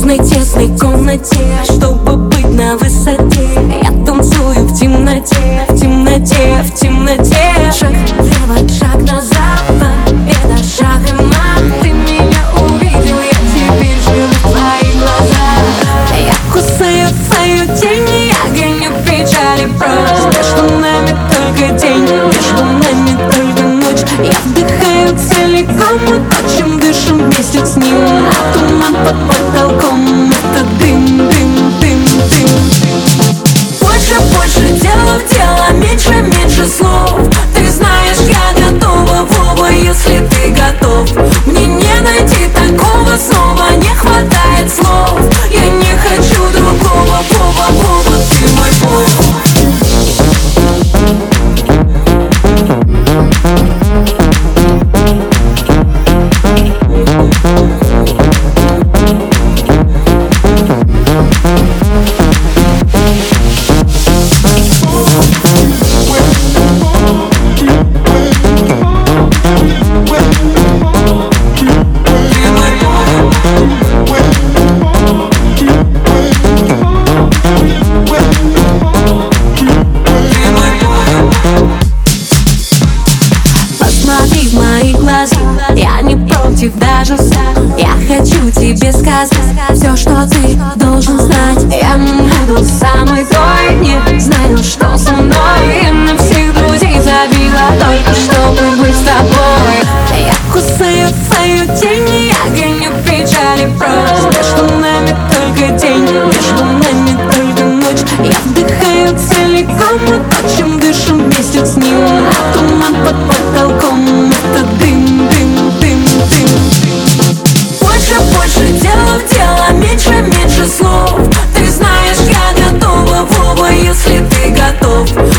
тесной-тесной комнате Чтобы быть на высоте. Я танцую в темноте, в темноте, в темноте. Шаг влево, шаг назад, это шаг и мат. Ты меня увидел, я теперь живу в твоих глазах Я кусаю твою тень, я гоню печали прочь. Между нами только день, между нами только ночь. Я вдыхаю целиком, мы точим, дышим вместе с ним. А туман под глаза. Я не против даже Я хочу тебе сказать Все, что ты должен знать. Я буду самой той Не знаю, что со мной. На всех друзей забила Только чтобы быть с тобой. Я кусаю твою тень Я гоню печали прочь Словом дело меньше, меньше слов. Ты знаешь, я готова, Вова, если ты готов.